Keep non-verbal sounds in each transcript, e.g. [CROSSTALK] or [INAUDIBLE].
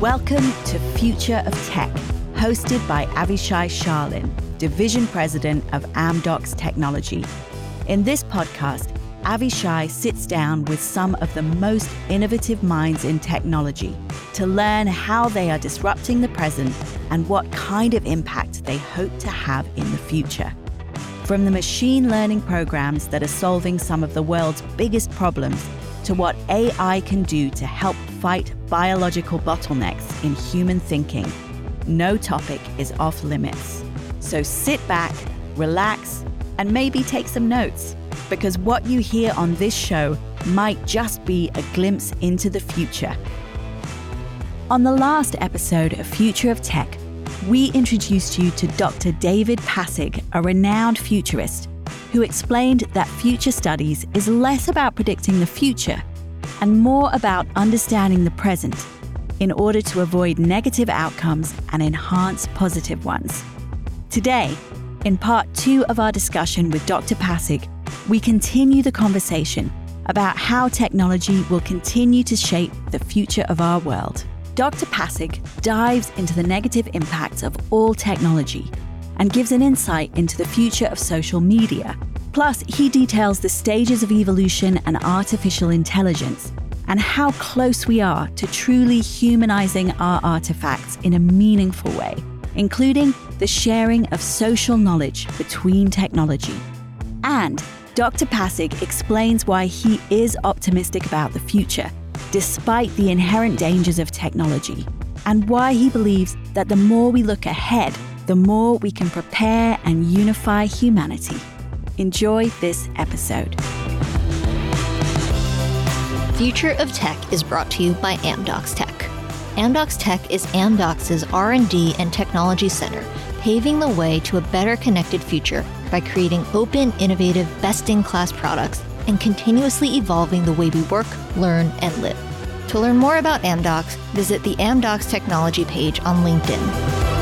Welcome to Future of Tech, hosted by Avishai Sharlin, Division President of Amdocs Technology. In this podcast, Avishai sits down with some of the most innovative minds in technology to learn how they are disrupting the present and what kind of impact they hope to have in the future. From the machine learning programs that are solving some of the world's biggest problems to what AI can do to help fight biological bottlenecks in human thinking, no topic is off limits. So sit back, relax, and maybe take some notes because what you hear on this show might just be a glimpse into the future. On the last episode of Future of Tech, we introduced you to Dr. David Passig, a renowned futurist, who explained that future studies is less about predicting the future and more about understanding the present in order to avoid negative outcomes and enhance positive ones. Today, in part two of our discussion with Dr. Passig, we continue the conversation about how technology will continue to shape the future of our world. Dr. Passig dives into the negative impacts of all technology and gives an insight into the future of social media. Plus, he details the stages of evolution and artificial intelligence and how close we are to truly humanizing our artifacts in a meaningful way, including the sharing of social knowledge between technology. And Dr. Passig explains why he is optimistic about the future, despite the inherent dangers of technology, and why he believes that the more we look ahead, the more we can prepare and unify humanity. Enjoy this episode. Future of Tech is brought to you by Amdocs Tech. Amdocs Tech is Amdocs' R&D and technology center, paving the way to a better connected future by creating open, innovative, best-in-class products and continuously evolving the way we work, learn, and live. To learn more about Amdocs, visit the Amdocs Technology page on LinkedIn.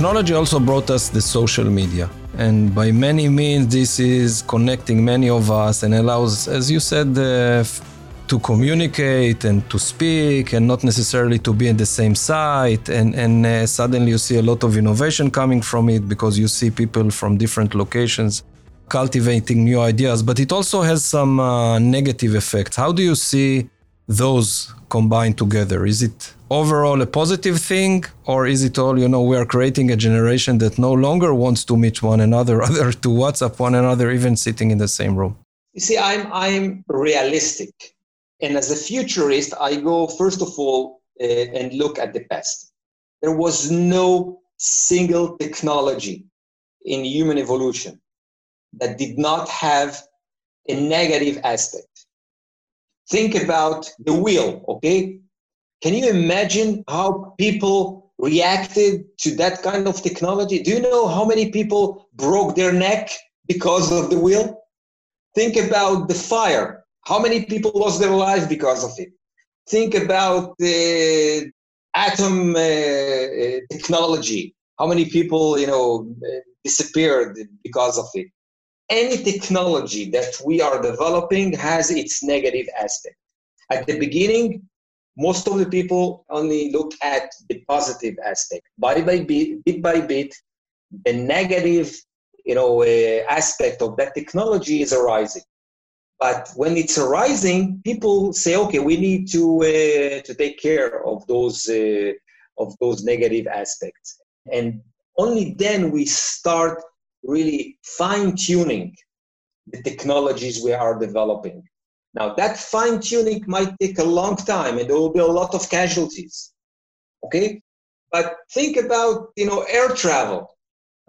Technology also brought us the social media. And by many means, this is connecting many of us and allows, as you said, uh, to communicate and to speak and not necessarily to be in the same site. And, and uh, suddenly you see a lot of innovation coming from it because you see people from different locations cultivating new ideas. But it also has some uh, negative effects. How do you see those combined together? Is it overall a positive thing or is it all you know we are creating a generation that no longer wants to meet one another [LAUGHS] rather to whatsapp one another even sitting in the same room you see i'm i'm realistic and as a futurist, I go first of all uh, and look at the past. There was no single technology in human evolution that did not have a negative aspect. Think about the wheel, okay? Can you imagine how people reacted to that kind of technology? Do you know how many people broke their neck because of the wheel? Think about the fire how many people lost their lives because of it? Think about the atom uh, uh, technology. How many people, you know, disappeared because of it? Any technology that we are developing has its negative aspect. At the beginning, most of the people only look at the positive aspect. Bit by bit, bit by bit, the negative, you know, uh, aspect of that technology is arising. But when it's arising, people say, okay, we need to uh, to take care of those uh, of those negative aspects, and only then we start really fine tuning the technologies we are developing. Now that fine tuning might take a long time, and there will be a lot of casualties. Okay, but think about you know air travel.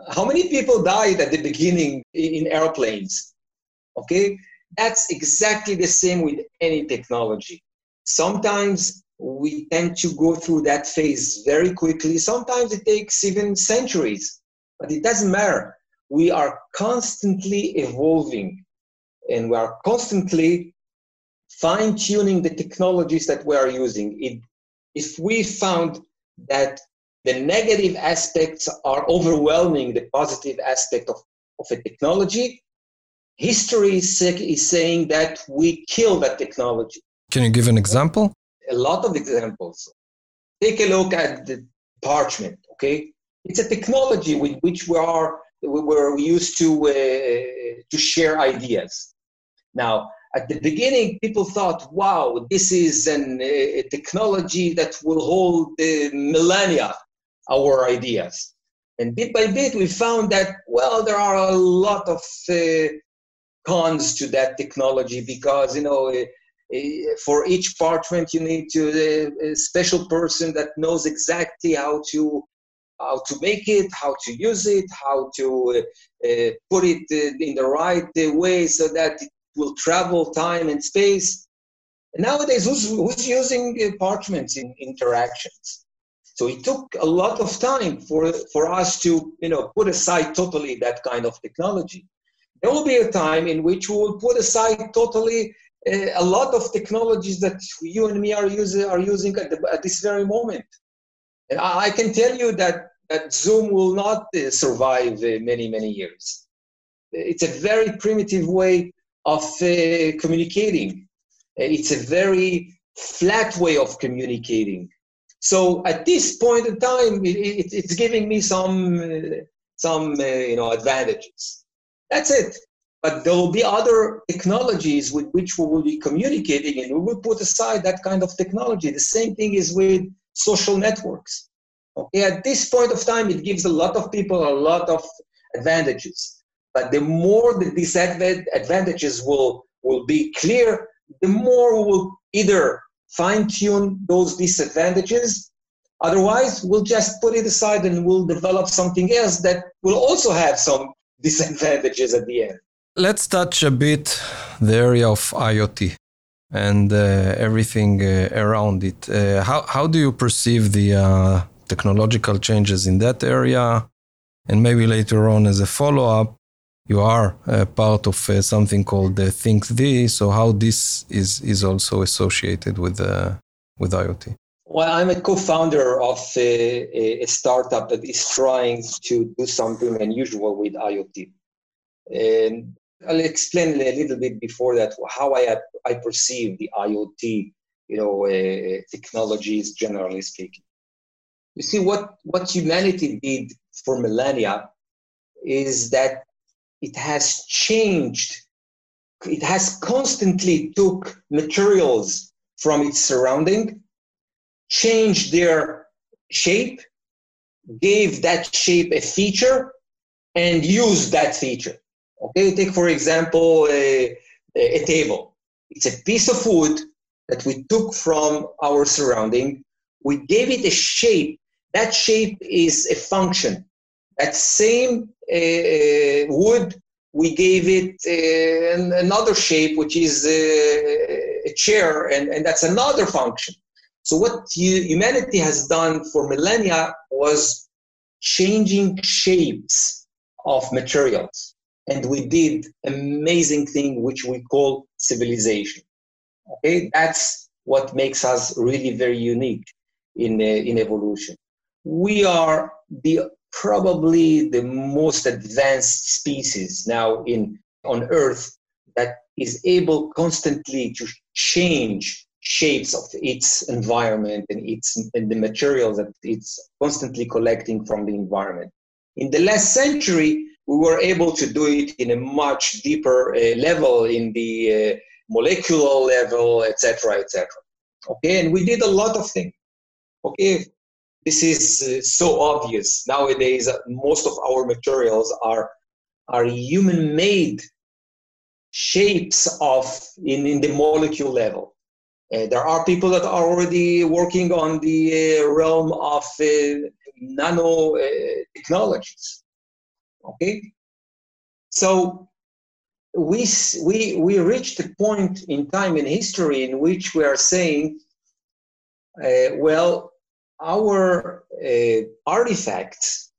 How many people died at the beginning in airplanes? Okay, that's exactly the same with any technology. Sometimes we tend to go through that phase very quickly. Sometimes it takes even centuries, but it doesn't matter. We are constantly evolving and we are constantly fine tuning the technologies that we are using. It, if we found that the negative aspects are overwhelming the positive aspect of, of a technology, history is, is saying that we kill that technology. Can you give an example? A lot of examples. Take a look at the parchment, okay? It's a technology with which we are we were used to uh, to share ideas. Now, at the beginning, people thought, "Wow, this is an, a technology that will hold millennia our ideas." And bit by bit, we found that well, there are a lot of uh, cons to that technology because you know. Uh, uh, for each parchment, you need to uh, a special person that knows exactly how to how to make it, how to use it, how to uh, uh, put it in the right way so that it will travel time and space. And nowadays, who's, who's using parchments in interactions? So it took a lot of time for, for us to you know, put aside totally that kind of technology. There will be a time in which we will put aside totally uh, a lot of technologies that you and me are using, are using at, the, at this very moment. And I, I can tell you that that Zoom will not uh, survive uh, many, many years. It's a very primitive way of uh, communicating. Uh, it's a very flat way of communicating. So at this point in time, it, it, it's giving me some, uh, some uh, you know, advantages. That's it. But there will be other technologies with which we will be communicating, and we will put aside that kind of technology. The same thing is with social networks. Okay, at this point of time, it gives a lot of people a lot of advantages. But the more the disadvantages will, will be clear, the more we will either fine tune those disadvantages. Otherwise, we'll just put it aside and we'll develop something else that will also have some disadvantages at the end. Let's touch a bit the area of IoT and uh, everything uh, around it. Uh, how, how do you perceive the uh, technological changes in that area. And maybe later on, as a follow up, you are uh, part of uh, something called uh, Thinkz. So, how this is, is also associated with, uh, with IoT? Well, I'm a co founder of a, a, startup that is trying to do something unusual with IoT. And I'll explain a little bit before that how I, I perceive the IoT you know, uh, technologies, generally speaking. You see, what, what humanity did for millennia is that it has changed. It has constantly took materials from its surrounding, changed their shape, gave that shape a feature, and used that feature. Okay, take for example a, a table. It's a piece of wood that we took from our surrounding. We gave it a shape that shape is a function. That same wood, we gave it uh, another shape, which is uh, a chair, and, and that's another function. So what you, humanity has done for millennia was changing shapes of materials. And we did amazing thing which we call civilization. Okay, that's what makes us really very unique in, uh, in evolution we are the probably the most advanced species now in on earth that is able constantly to change shapes of its environment and its and the materials that it's constantly collecting from the environment. In the last century we were able to do it in a much deeper uh, level in the uh, molecular level etc etc okay and we did a lot of things. Okay this is uh, so obvious. Nowadays most of our materials are are human made shapes of in, in the molecule level. Uh, there are people that are already working on the uh, realm of uh, nano uh, technologies. Okay? So we, we, we reached a point in time in history in which we are saying, uh, well, our uh, artifacts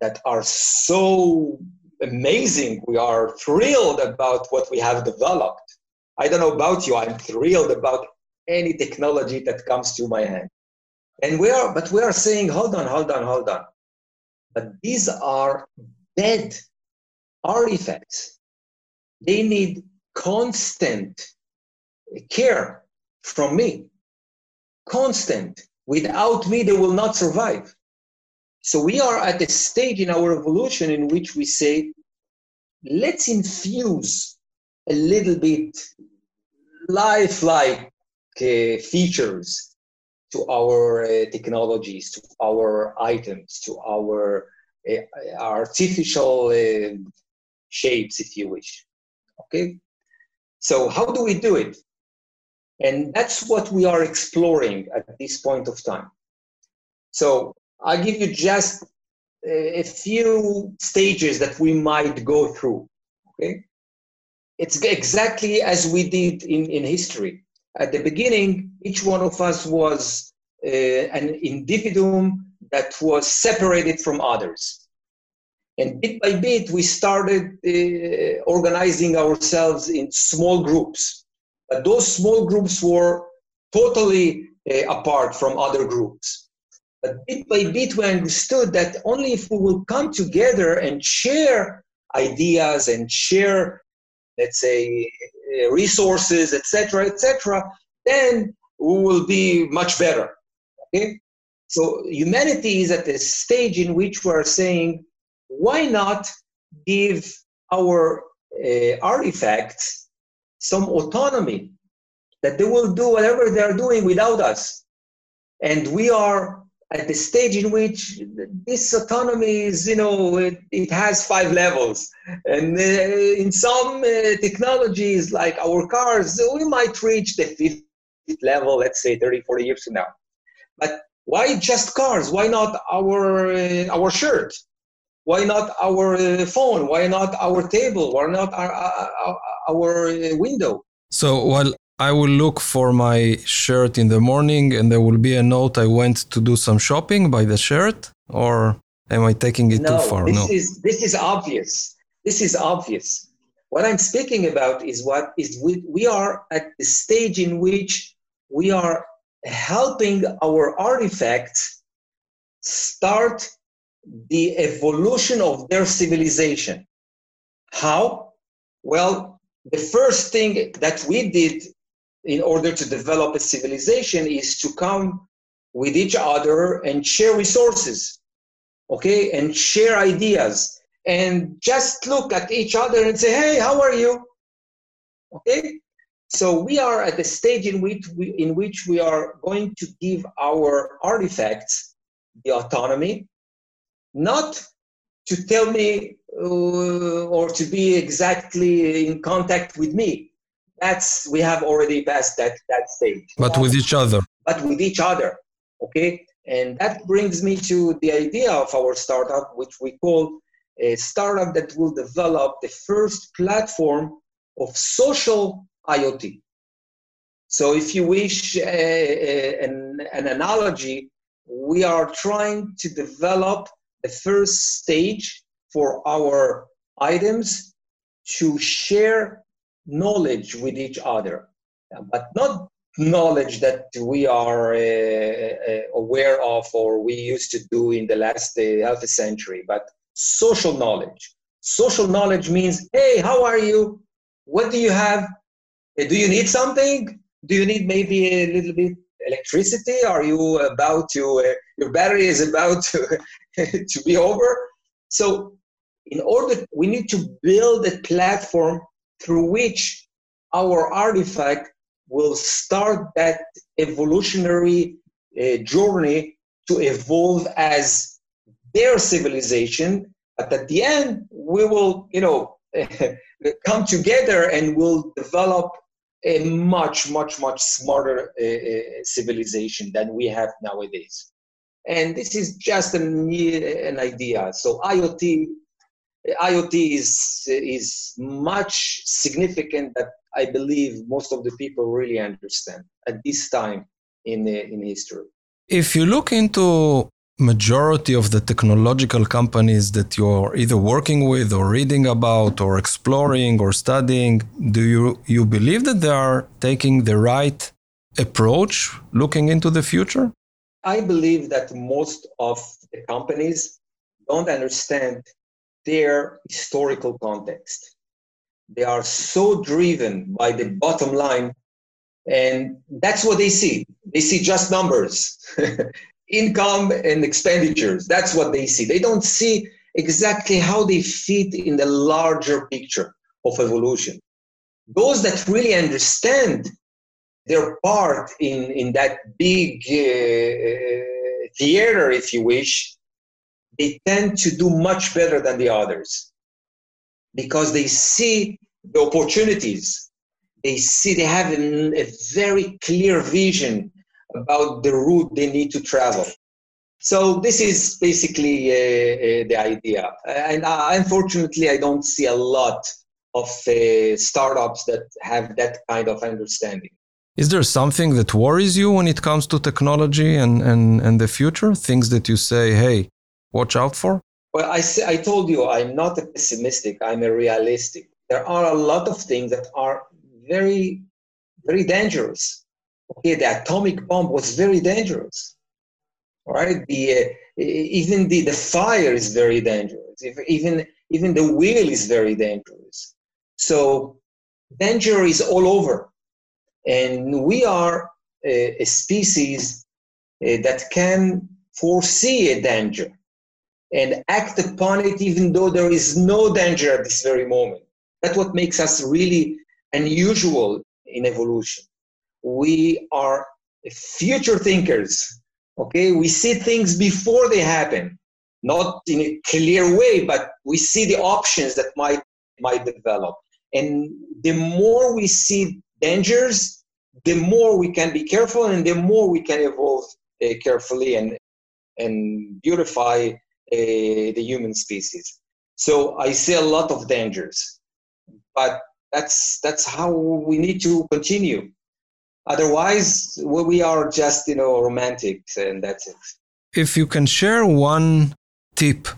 that are so amazing, we are thrilled about what we have developed. I don't know about you, I'm thrilled about any technology that comes to my hand. And we are, but we are saying, hold on, hold on, hold on. But these are dead artifacts. They need constant care from me. Constant. Without me, they will not survive. So we are at a stage in our evolution in which we say, let's infuse a little bit lifelike uh, features to our uh, technologies, to our items, to our uh, artificial uh, shapes, if you wish. Okay? So, how do we do it? And that's what we are exploring at this point of time. So, I'll give you just a few stages that we might go through. Okay? It's exactly as we did in, in history. At the beginning, each one of us was uh, an individuum that was separated from others. And bit by bit, we started uh, organizing ourselves in small groups. But those small groups were totally uh, apart from other groups. But bit by bit, we understood that only if we will come together and share ideas and share, let's say, uh, resources, etc., etc., then we will be much better. Okay? So humanity is at a stage in which we are saying, why not give our uh, artifacts some autonomy that they will do whatever they are doing without us. And we are at the stage in which this autonomy is you know it, it has five levels. And uh, in some uh, technologies like our cars we might reach the fifth level let's say 30 40 years from now. But why just cars? Why not our uh, our shirt why not our uh, phone? Why not our table? Why not our, uh, uh, uh, our, our window? So while I will look for my shirt in the morning and there will be a note I went to do some shopping by the shirt, or am I taking it no, too far? This no, is this is obvious. This is obvious. What I'm speaking about is what is we, we are at the stage in which we are helping our artifacts start the evolution of their civilization. How? Well, the first thing that we did in order to develop a civilization is to come with each other and share resources, okay, and share ideas, and just look at each other and say, hey, how are you? Okay? So we are at the stage in which we, in which we are going to give our artifacts the autonomy not to tell me uh, or to be exactly in contact with me. That's we have already passed that that stage. But with each other. But with each other, okay. And that brings me to the idea of our startup, which we call a startup that will develop the first platform of social IoT. So, if you wish uh, uh, an, an analogy, we are trying to develop a first stage for our items to share knowledge with each other, but not knowledge that we are uh, uh, aware of or we used to do in the last uh, half a century, but social knowledge. Social knowledge means, hey, how are you? What do you have? Uh, do you need something? Do you need maybe a little bit electricity? Are you about to, uh, your battery is about to, [LAUGHS] to be over? So, in order, we need to build a platform through which our artifact will start that evolutionary uh, journey to evolve as their civilization. But at the end, we will, you know, [LAUGHS] come together and will develop a much, much, much smarter uh, uh, civilization than we have nowadays. And this is just an, an idea. So IoT, IoT is is much significant that I believe most of the people really understand at this time in in history. If you look into majority of the technological companies that you're either working with or reading about or exploring or studying do you you believe that they are taking the right approach looking into the future i believe that most of the companies don't understand their historical context they are so driven by the bottom line And that's what they see. They see just numbers, [LAUGHS] income and expenditures. That's what they see. They don't see exactly how they fit in the larger picture of evolution. Those that really understand their part in, in that big uh, theater, if you wish, they tend to do much better than the others because they see the opportunities. They see they have a, a very clear vision about the route they need to travel. So this is basically uh, uh, the idea. And uh, unfortunately, I don't see a lot of uh, startups that have that kind of understanding. Is there something that worries you when it comes to technology and, and, and the future? Things that you say, hey, watch out for? Well, I, I told you I'm not a pessimistic, I'm a realistic. There are a lot of things that are very, very dangerous. Okay, the atomic bomb was very dangerous. All right, the, uh, even the, the fire is very dangerous. If, even, even the wheel is very dangerous. So danger is all over and we are a, a species uh, that can foresee a danger and act upon it even though there is no danger at this very moment. That's what makes us really unusual in evolution. We are future thinkers. Okay, we see things before they happen, not in a clear way, but we see the options that might might develop. And the more we see dangers, the more we can be careful and the more we can evolve uh, carefully and, and beautify uh, the human species. So I see a lot of dangers, but that's, that's how we need to continue. Otherwise, we are just, you know, romantics and that's it. If you can share one tip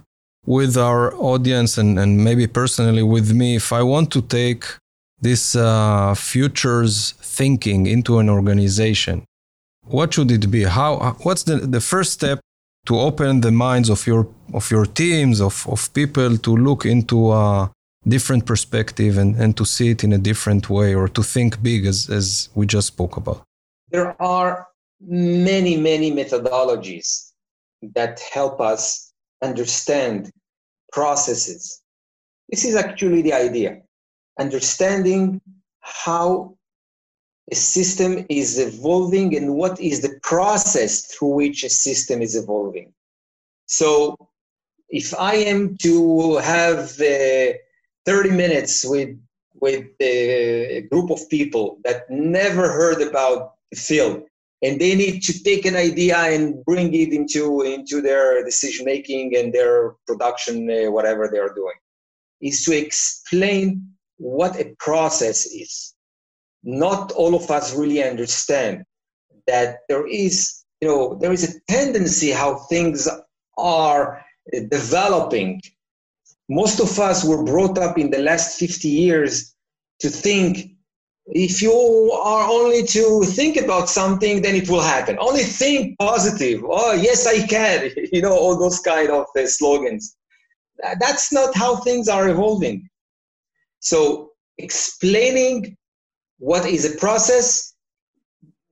with our audience and, and maybe personally with me, if I want to take this uh, futures thinking into an organization, what should it be? How? What's the, the first step to open the minds of your of your teams of, of people to look into a different perspective and, and to see it in a different way or to think big as, as we just spoke about? There are many, many methodologies that help us understand processes. This is actually the idea understanding how a system is evolving and what is the process through which a system is evolving. So, if I am to have uh, 30 minutes with with a group of people that never heard about the field and they need to take an idea and bring it into into their decision making and their production uh, whatever they are doing is to explain what a process is. Not all of us really understand that there is, you know, there is a tendency how things are developing. Most of us were brought up in the last 50 years to think if you are only to think about something, then it will happen. Only think positive. Oh, yes, I can. [LAUGHS] You know, all those kind of uh, slogans. That's not how things are evolving. So explaining what is a process,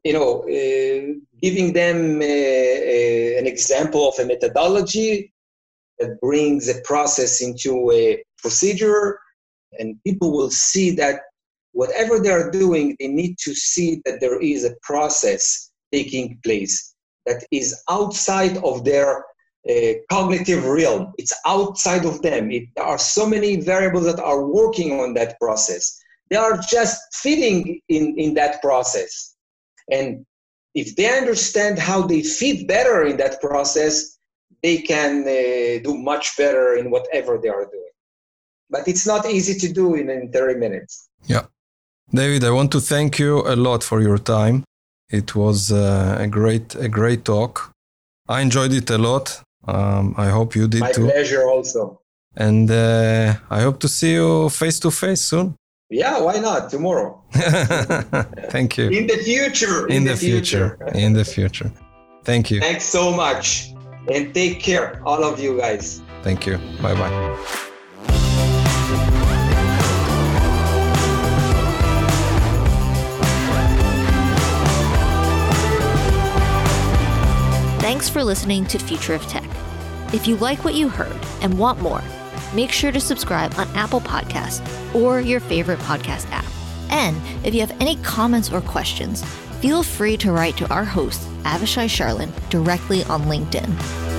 you know, uh, giving them uh, uh, an example of a methodology that brings a process into a procedure, and people will see that whatever they are doing, they need to see that there is a process taking place that is outside of their cognitive realm. It's outside of them. It, there are so many variables that are working on that process. They are just fitting in, in that process. And if they understand how they fit better in that process, they can uh, do much better in whatever they are doing. But it's not easy to do in, in 30 minutes. Yeah. David, I want to thank you a lot for your time. It was uh, a great a great talk. I enjoyed it a lot. Um, I hope you did My too. My pleasure also. And uh, I hope to see you face to face soon. Yeah, why not? Tomorrow. [LAUGHS] Thank you. In the future. In, in the, the, future. future. [LAUGHS] in the future. Thank you. Thanks so much. And take care, all of you guys. Thank you. Bye bye. Thanks for listening to Future of Tech. If you like what you heard and want more, make sure to subscribe on Apple Podcasts or your favorite podcast app. And if you have any comments or questions, feel free to write to our host, Avishai Sharlin, directly on LinkedIn.